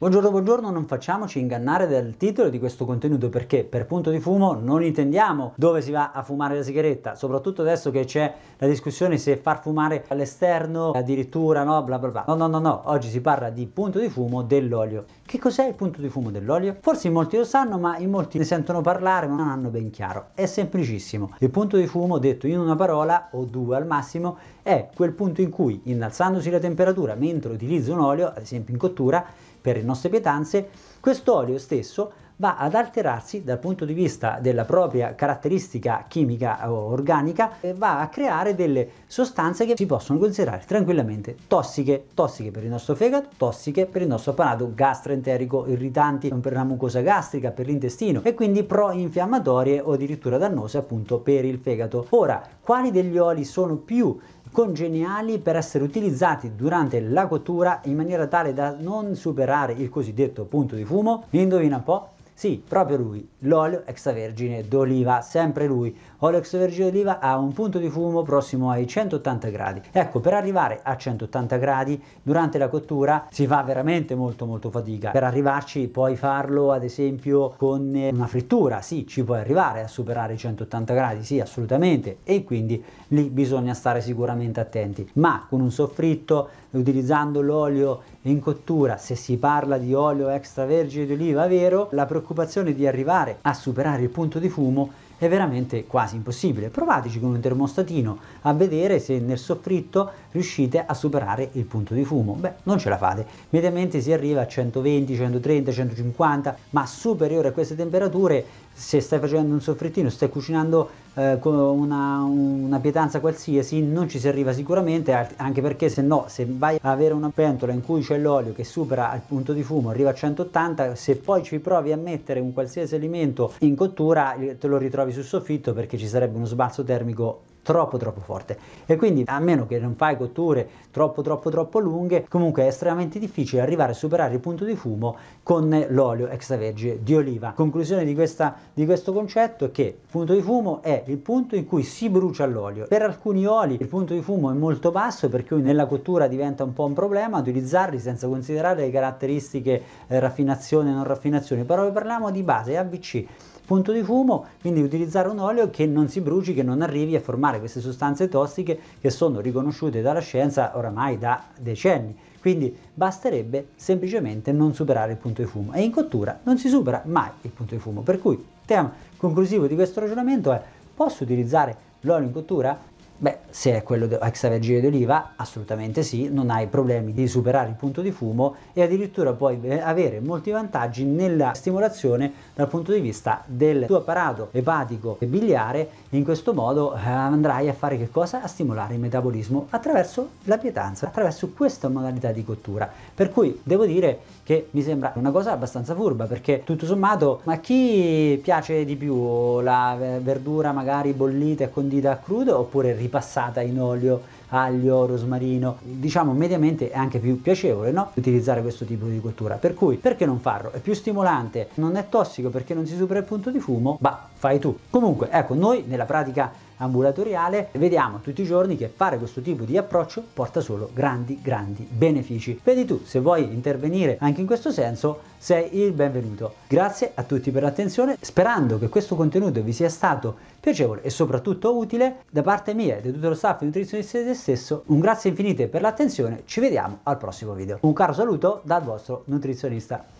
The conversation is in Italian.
Buongiorno, buongiorno, non facciamoci ingannare dal titolo di questo contenuto perché per punto di fumo non intendiamo dove si va a fumare la sigaretta, soprattutto adesso che c'è la discussione se far fumare all'esterno, addirittura no, bla bla bla. No, no, no, no, oggi si parla di punto di fumo dell'olio. Che cos'è il punto di fumo dell'olio? Forse in molti lo sanno, ma in molti ne sentono parlare ma non hanno ben chiaro. È semplicissimo. Il punto di fumo, detto in una parola o due al massimo, è quel punto in cui, innalzandosi la temperatura mentre utilizzo un olio, ad esempio in cottura, per le nostre pietanze, quest'olio stesso va ad alterarsi dal punto di vista della propria caratteristica chimica o organica e va a creare delle sostanze che si possono considerare tranquillamente tossiche, tossiche per il nostro fegato, tossiche per il nostro apparato gastroenterico, irritanti per la mucosa gastrica, per l'intestino e quindi pro-infiammatorie o addirittura dannose appunto per il fegato. Ora, quali degli oli sono più congeniali per essere utilizzati durante la cottura in maniera tale da non superare il cosiddetto punto di fumo? Indovina un po'? Sì, proprio lui, l'olio extravergine d'oliva, sempre lui. Olio extravergine d'oliva ha un punto di fumo prossimo ai 180 gradi. Ecco, per arrivare a 180 gradi durante la cottura si fa veramente molto molto fatica. Per arrivarci puoi farlo ad esempio con una frittura, sì, ci puoi arrivare a superare i 180 gradi, sì, assolutamente, e quindi lì bisogna stare sicuramente attenti. Ma con un soffritto, utilizzando l'olio in cottura, se si parla di olio extravergine d'oliva vero, la preoccupazione di arrivare a superare il punto di fumo è veramente quasi impossibile. Provateci con un termostatino a vedere se nel soffritto riuscite a superare il punto di fumo. Beh, non ce la fate. Mediamente si arriva a 120, 130, 150, ma superiore a queste temperature, se stai facendo un soffrittino, stai cucinando eh, una, una pietanza qualsiasi, non ci si arriva sicuramente, anche perché se no, se vai a avere una pentola in cui c'è l'olio che supera il punto di fumo, arriva a 180, se poi ci provi a mettere un qualsiasi alimento in cottura, te lo ritrovi sul soffitto perché ci sarebbe uno sbalzo termico troppo troppo forte. E quindi a meno che non fai cotture troppo troppo troppo lunghe comunque è estremamente difficile arrivare a superare il punto di fumo con l'olio extravergine di oliva. Conclusione di, questa, di questo concetto è che il punto di fumo è il punto in cui si brucia l'olio. Per alcuni oli il punto di fumo è molto basso per cui nella cottura diventa un po' un problema utilizzarli senza considerare le caratteristiche eh, raffinazione e non raffinazione. Però parliamo di base ABC punto di fumo, quindi utilizzare un olio che non si bruci, che non arrivi a formare queste sostanze tossiche che sono riconosciute dalla scienza oramai da decenni. Quindi basterebbe semplicemente non superare il punto di fumo e in cottura non si supera mai il punto di fumo. Per cui il tema conclusivo di questo ragionamento è posso utilizzare l'olio in cottura? Beh, se è quello extravergine d'oliva, assolutamente sì, non hai problemi di superare il punto di fumo e addirittura puoi avere molti vantaggi nella stimolazione dal punto di vista del tuo apparato epatico e biliare. In questo modo eh, andrai a fare che cosa? A stimolare il metabolismo attraverso la pietanza, attraverso questa modalità di cottura. Per cui devo dire che mi sembra una cosa abbastanza furba perché tutto sommato, ma chi piace di più la verdura magari bollita e condita a crudo oppure ripassata in olio, aglio, rosmarino, diciamo mediamente è anche più piacevole no? utilizzare questo tipo di cottura. Per cui perché non farlo? È più stimolante, non è tossico perché non si supera il punto di fumo, bah, fai tu. Comunque, ecco, noi nella pratica ambulatoriale vediamo tutti i giorni che fare questo tipo di approccio porta solo grandi grandi benefici. Vedi tu, se vuoi intervenire anche in questo senso, sei il benvenuto. Grazie a tutti per l'attenzione, sperando che questo contenuto vi sia stato piacevole e soprattutto utile da parte mia e di tutto lo staff nutrizionista di te stesso. Un grazie infinite per l'attenzione, ci vediamo al prossimo video. Un caro saluto dal vostro nutrizionista.